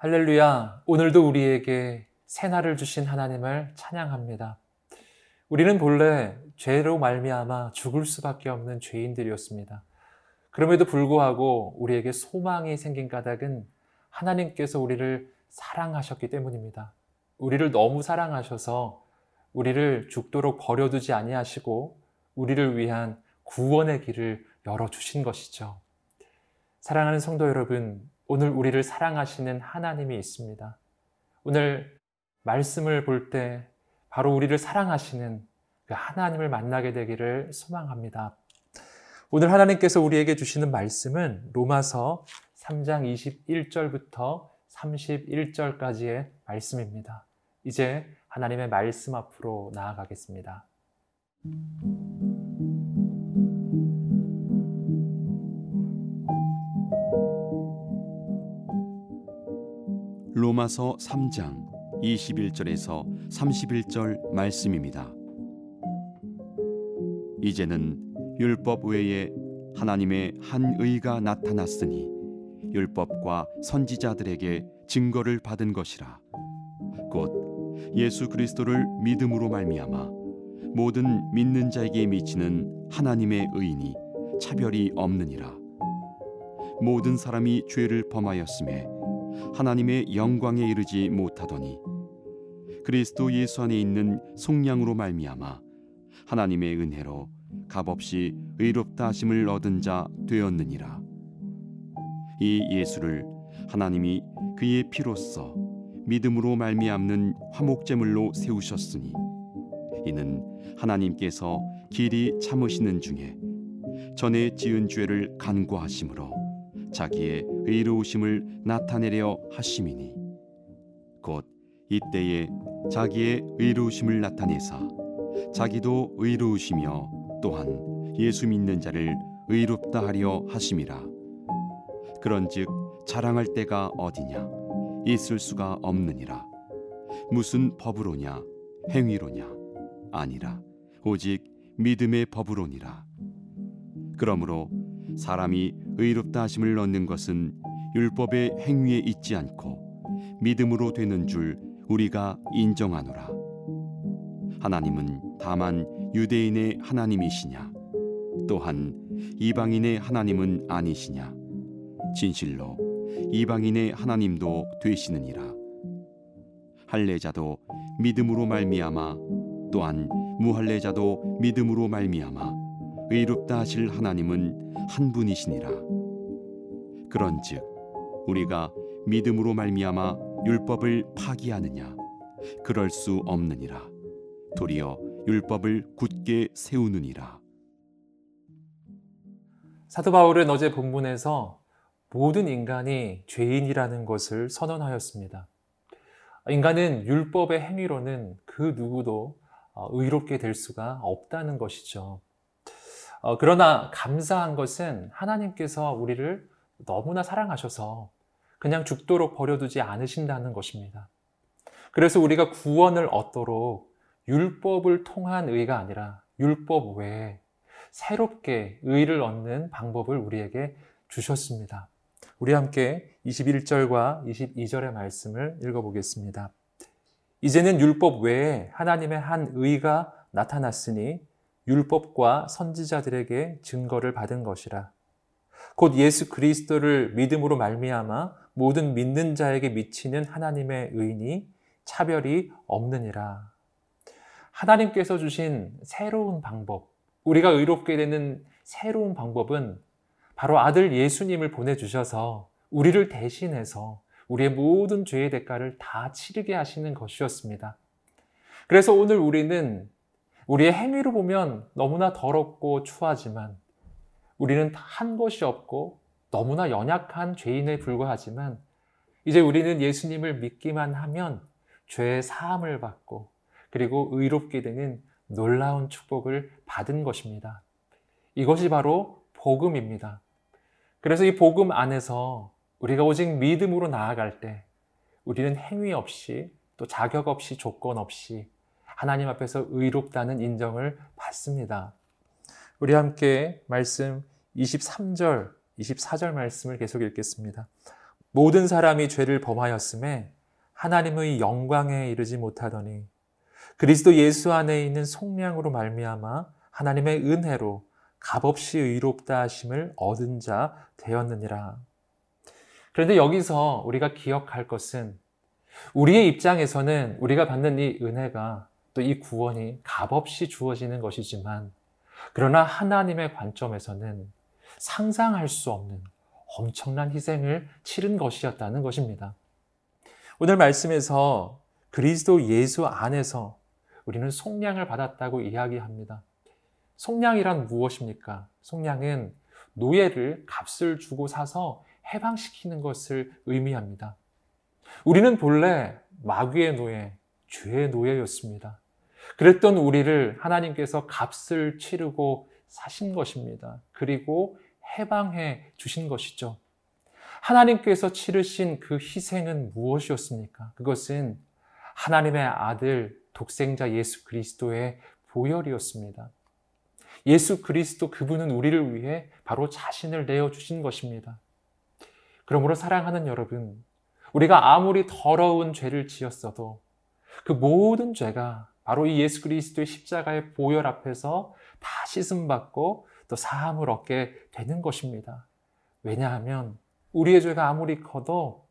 할렐루야. 오늘도 우리에게 새날을 주신 하나님을 찬양합니다. 우리는 본래 죄로 말미암아 죽을 수밖에 없는 죄인들이었습니다. 그럼에도 불구하고 우리에게 소망이 생긴 까닭은 하나님께서 우리를 사랑하셨기 때문입니다. 우리를 너무 사랑하셔서 우리를 죽도록 버려두지 아니하시고 우리를 위한 구원의 길을 열어 주신 것이죠. 사랑하는 성도 여러분, 오늘 우리를 사랑하시는 하나님이 있습니다. 오늘 말씀을 볼 때 바로 우리를 사랑하시는 그 하나님을 만나게 되기를 소망합니다. 오늘 하나님께서 우리에게 주시는 말씀은 로마서 3장 21절부터 31절까지의 말씀입니다. 이제 하나님의 말씀 앞으로 나아가겠습니다. 로마서 3장 21절에서 31절 말씀입니다. 이제는 율법 외에 하나님의 한 의가 나타났으니 율법과 선지자들에게 증거를 받은 것이라 곧 예수 그리스도를 믿음으로 말미암아 모든 믿는 자에게 미치는 하나님의 의인이 차별이 없느니라 모든 사람이 죄를 범하였음에 하나님의 영광에 이르지 못하더니 그리스도 예수 안에 있는 속량으로 말미암아 하나님의 은혜로 값없이 의롭다 하심을 얻은 자 되었느니라. 이 예수를 하나님이 그의 피로써 믿음으로 말미암는 화목제물로 세우셨으니 이는 하나님께서 길이 참으시는 중에 전에 지은 죄를 간구하심으로 자기의 의로우심을 나타내려 하심이니 곧 이때에 자기의 의로우심을 나타내사 자기도 의로우시며 또한 예수 믿는 자를 의롭다 하려 하심이라. 그런즉 자랑할 때가 어디냐? 있을 수가 없느니라. 무슨 법으로냐? 행위로냐? 아니라 오직 믿음의 법으로니라. 그러므로 사람이 의롭다 하심을 얻는 것은 율법의 행위에 있지 않고 믿음으로 되는 줄 우리가 인정하노라. 하나님은 다만 유대인의 하나님이시냐? 또한 이방인의 하나님은 아니시냐? 진실로 이방인의 하나님도 되시느니라. 할례자도 믿음으로 말미암아 또한 무할례자도 믿음으로 말미암아 의롭다 하실 하나님은 한 분이시니라. 그런즉 우리가 믿음으로 말미암아 율법을 파기하느냐 그럴 수 없느니라. 도리어 율법을 굳게 세우느니라. 사도 바울은 어제 본문에서 모든 인간이 죄인이라는 것을 선언하였습니다. 인간은 율법의 행위로는 그 누구도 어, 의롭게 될 수가 없다는 것이죠. 어, 그러나 감사한 것은 하나님께서 우리를 너무나 사랑하셔서 그냥 죽도록 버려두지 않으신다는 것입니다. 그래서 우리가 구원을 얻도록 율법을 통한 의가 아니라 율법 외에 새롭게 의를 얻는 방법을 우리에게 주셨습니다. 우리 함께 21절과 22절의 말씀을 읽어보겠습니다. 이제는 율법 외에 하나님의 한 의가 나타났으니 율법과 선지자들에게 증거를 받은 것이라. 곧 예수 그리스도를 믿음으로 말미암아 모든 믿는 자에게 미치는 하나님의 의인이 차별이 없느니라. 하나님께서 주신 새로운 방법, 우리가 의롭게 되는 새로운 방법은 바로 아들 예수님을 보내주셔서 우리를 대신해서 우리의 모든 죄의 대가를 다 치르게 하시는 것이었습니다. 그래서 오늘 우리는 우리의 행위로 보면 너무나 더럽고 추하지만 우리는 한 것이 없고 너무나 연약한 죄인에 불과하지만 이제 우리는 예수님을 믿기만 하면 죄의 사함을 받고 그리고 의롭게 되는 놀라운 축복을 받은 것입니다. 이것이 바로 복음입니다. 그래서 이 복음 안에서 우리가 오직 믿음으로 나아갈 때 우리는 행위 없이 또 자격 없이 조건 없이 하나님 앞에서 의롭다는 인정을 받습니다. 우리 함께 말씀 23절, 24절 말씀을 계속 읽겠습니다. 모든 사람이 죄를 범하였음에 하나님의 영광에 이르지 못하더니 그리스도 예수 안에 있는 속량으로 말미암아 하나님의 은혜로 값없이 의롭다 하심을 얻은 자 되었느니라. 그런데 여기서 우리가 기억할 것은 우리의 입장에서는 우리가 받는 이 은혜가 또 이 구원이 값없이 주어지는 것이지만 그러나 하나님의 관점에서는 상상할 수 없는 엄청난 희생을 치른 것이었다는 것입니다. 오늘 말씀에서 그리스도 예수 안에서 우리는 속량을 받았다고 이야기합니다. 속량이란 무엇입니까? 속량은 노예를 값을 주고 사서 해방시키는 것을 의미합니다. 우리는 본래 마귀의 노예, 죄의 노예였습니다. 그랬던 우리를 하나님께서 값을 치르고 사신 것입니다. 그리고 해방해 주신 것이죠. 하나님께서 치르신 그 희생은 무엇이었습니까? 그것은 하나님의 아들 독생자 예수 그리스도의 보혈이었습니다. 예수 그리스도 그분은 우리를 위해 바로 자신을 내어 주신 것입니다. 그러므로 사랑하는 여러분, 우리가 아무리 더러운 죄를 지었어도 그 모든 죄가 바로 이 예수 그리스도의 십자가의 보혈 앞에서 다 씻음받고 또 사함을 얻게 되는 것입니다. 왜냐하면 우리의 죄가 아무리 커도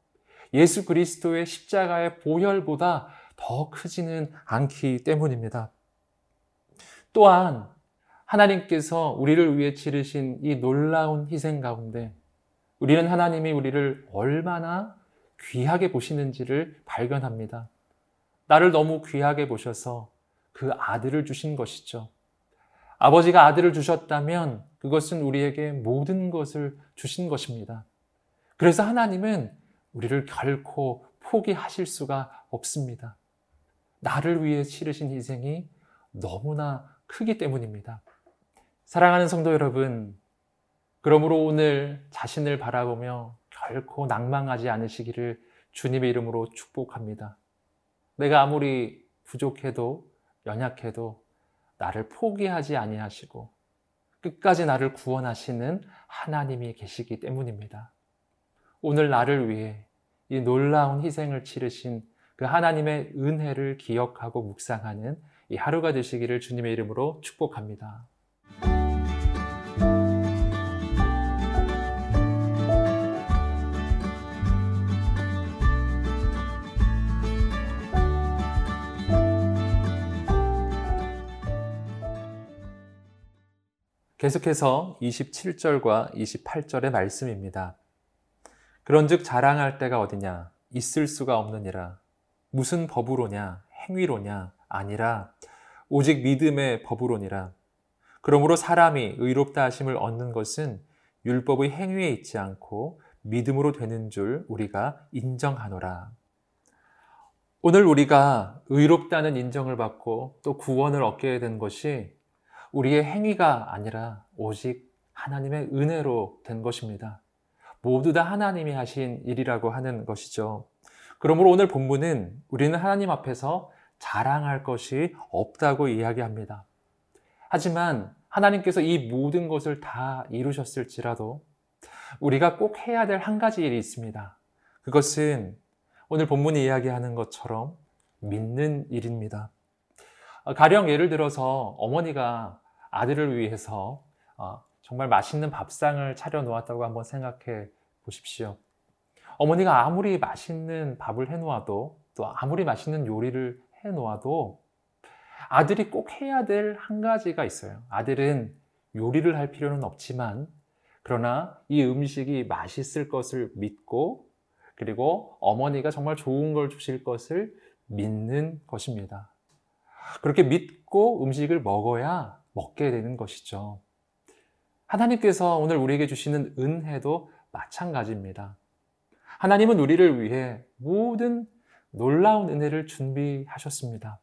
예수 그리스도의 십자가의 보혈보다 더 크지는 않기 때문입니다. 또한 하나님께서 우리를 위해 치르신 이 놀라운 희생 가운데 우리는 하나님이 우리를 얼마나 귀하게 보시는지를 발견합니다. 나를 너무 귀하게 보셔서 그 아들을 주신 것이죠. 아버지가 아들을 주셨다면 그것은 우리에게 모든 것을 주신 것입니다. 그래서 하나님은 우리를 결코 포기하실 수가 없습니다. 나를 위해 치르신 희생이 너무나 크기 때문입니다. 사랑하는 성도 여러분, 그러므로 오늘 자신을 바라보며 결코 낭망하지 않으시기를 주님의 이름으로 축복합니다. 내가 아무리 부족해도 연약해도 나를 포기하지 아니하시고 끝까지 나를 구원하시는 하나님이 계시기 때문입니다. 오늘 나를 위해 이 놀라운 희생을 치르신 그 하나님의 은혜를 기억하고 묵상하는 이 하루가 되시기를 주님의 이름으로 축복합니다. 계속해서 27절과 28절의 말씀입니다. 그런즉 자랑할 때가 어디냐? 있을 수가 없느니라. 무슨 법으로냐? 행위로냐? 아니라 오직 믿음의 법으로니라. 그러므로 사람이 의롭다 하심을 얻는 것은 율법의 행위에 있지 않고 믿음으로 되는 줄 우리가 인정하노라. 오늘 우리가 의롭다는 인정을 받고 또 구원을 얻게 된 것이 우리의 행위가 아니라 오직 하나님의 은혜로 된 것입니다. 모두 다 하나님이 하신 일이라고 하는 것이죠. 그러므로 오늘 본문은 우리는 하나님 앞에서 자랑할 것이 없다고 이야기합니다. 하지만 하나님께서 이 모든 것을 다 이루셨을지라도 우리가 꼭 해야 될 한 가지 일이 있습니다. 그것은 오늘 본문이 이야기하는 것처럼 믿는 일입니다. 가령 예를 들어서 어머니가 아들을 위해서 어, 정말 맛있는 밥상을 차려 놓았다고 한번 생각해 보십시오. 어머니가 아무리 맛있는 밥을 해 놓아도 또 아무리 맛있는 요리를 해 놓아도 아들이 꼭 해야 될 한 가지가 있어요. 아들은 요리를 할 필요는 없지만 그러나 이 음식이 맛있을 것을 믿고 그리고 어머니가 정말 좋은 걸 주실 것을 믿는 것입니다. 그렇게 믿고 음식을 먹어야 먹게 되는 것이죠. 하나님께서 오늘 우리에게 주시는 은혜도 마찬가지입니다. 하나님은 우리를 위해 모든 놀라운 은혜를 준비하셨습니다.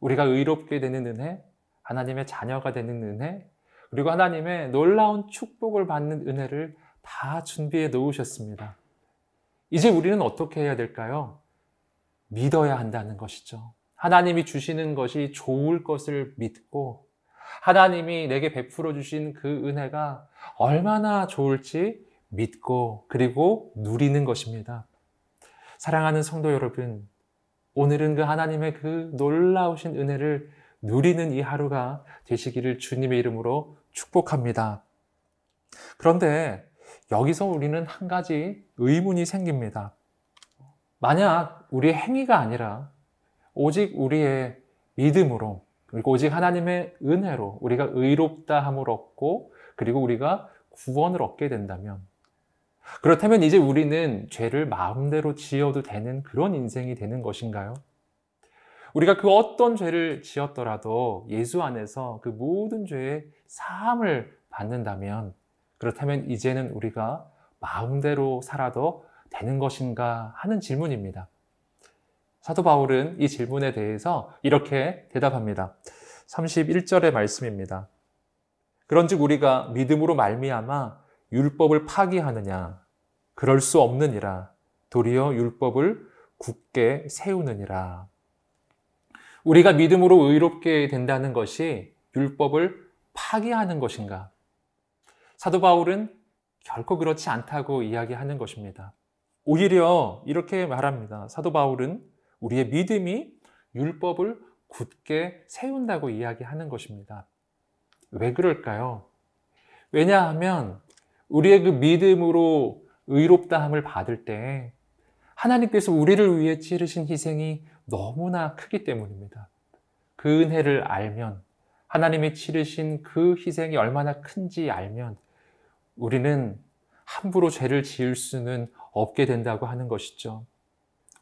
우리가 의롭게 되는 은혜, 하나님의 자녀가 되는 은혜, 그리고 하나님의 놀라운 축복을 받는 은혜를 다 준비해 놓으셨습니다. 이제 우리는 어떻게 해야 될까요? 믿어야 한다는 것이죠. 하나님이 주시는 것이 좋을 것을 믿고 하나님이 내게 베풀어 주신 그 은혜가 얼마나 좋을지 믿고 그리고 누리는 것입니다. 사랑하는 성도 여러분, 오늘은 그 하나님의 그 놀라우신 은혜를 누리는 이 하루가 되시기를 주님의 이름으로 축복합니다. 그런데 여기서 우리는 한 가지 의문이 생깁니다. 만약 우리의 행위가 아니라 오직 우리의 믿음으로 그리고 오직 하나님의 은혜로 우리가 의롭다 함을 얻고 그리고 우리가 구원을 얻게 된다면 그렇다면 이제 우리는 죄를 마음대로 지어도 되는 그런 인생이 되는 것인가요? 우리가 그 어떤 죄를 지었더라도 예수 안에서 그 모든 죄의 사함을 받는다면 그렇다면 이제는 우리가 마음대로 살아도 되는 것인가 하는 질문입니다. 사도 바울은 이 질문에 대해서 이렇게 대답합니다. 31절의 말씀입니다. 그런즉 우리가 믿음으로 말미암아 율법을 파기하느냐 그럴 수 없느니라 도리어 율법을 굳게 세우느니라. 우리가 믿음으로 의롭게 된다는 것이 율법을 파기하는 것인가? 사도 바울은 결코 그렇지 않다고 이야기하는 것입니다. 오히려 이렇게 말합니다. 사도 바울은 우리의 믿음이 율법을 굳게 세운다고 이야기하는 것입니다. 왜 그럴까요? 왜냐하면 우리의 그 믿음으로 의롭다함을 받을 때 하나님께서 우리를 위해 치르신 희생이 너무나 크기 때문입니다. 그 은혜를 알면 하나님이 치르신 그 희생이 얼마나 큰지 알면 우리는 함부로 죄를 지을 수는 없게 된다고 하는 것이죠.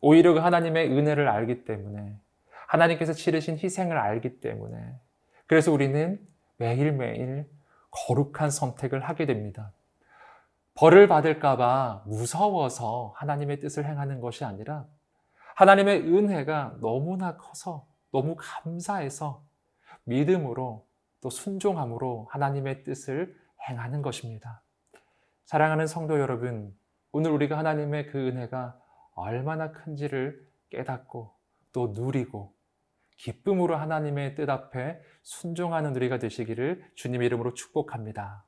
오히려 그 하나님의 은혜를 알기 때문에 하나님께서 치르신 희생을 알기 때문에 그래서 우리는 매일매일 거룩한 선택을 하게 됩니다. 벌을 받을까봐 무서워서 하나님의 뜻을 행하는 것이 아니라 하나님의 은혜가 너무나 커서 너무 감사해서 믿음으로 또 순종함으로 하나님의 뜻을 행하는 것입니다. 사랑하는 성도 여러분, 오늘 우리가 하나님의 그 은혜가 얼마나 큰지를 깨닫고 또 누리고 기쁨으로 하나님의 뜻 앞에 순종하는 우리가 되시기를 주님 이름으로 축복합니다.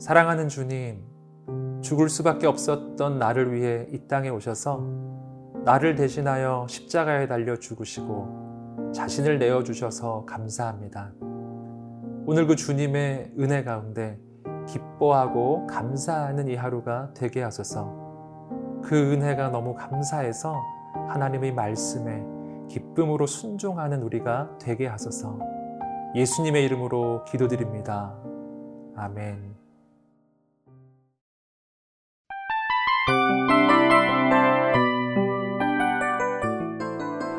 사랑하는 주님, 죽을 수밖에 없었던 나를 위해 이 땅에 오셔서 나를 대신하여 십자가에 달려 죽으시고 자신을 내어 주셔서 감사합니다. 오늘 그 주님의 은혜 가운데 기뻐하고 감사하는 이 하루가 되게 하소서 그 은혜가 너무 감사해서 하나님의 말씀에 기쁨으로 순종하는 우리가 되게 하소서 예수님의 이름으로 기도드립니다. 아멘.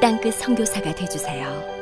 땅끝 성교사가 되주세요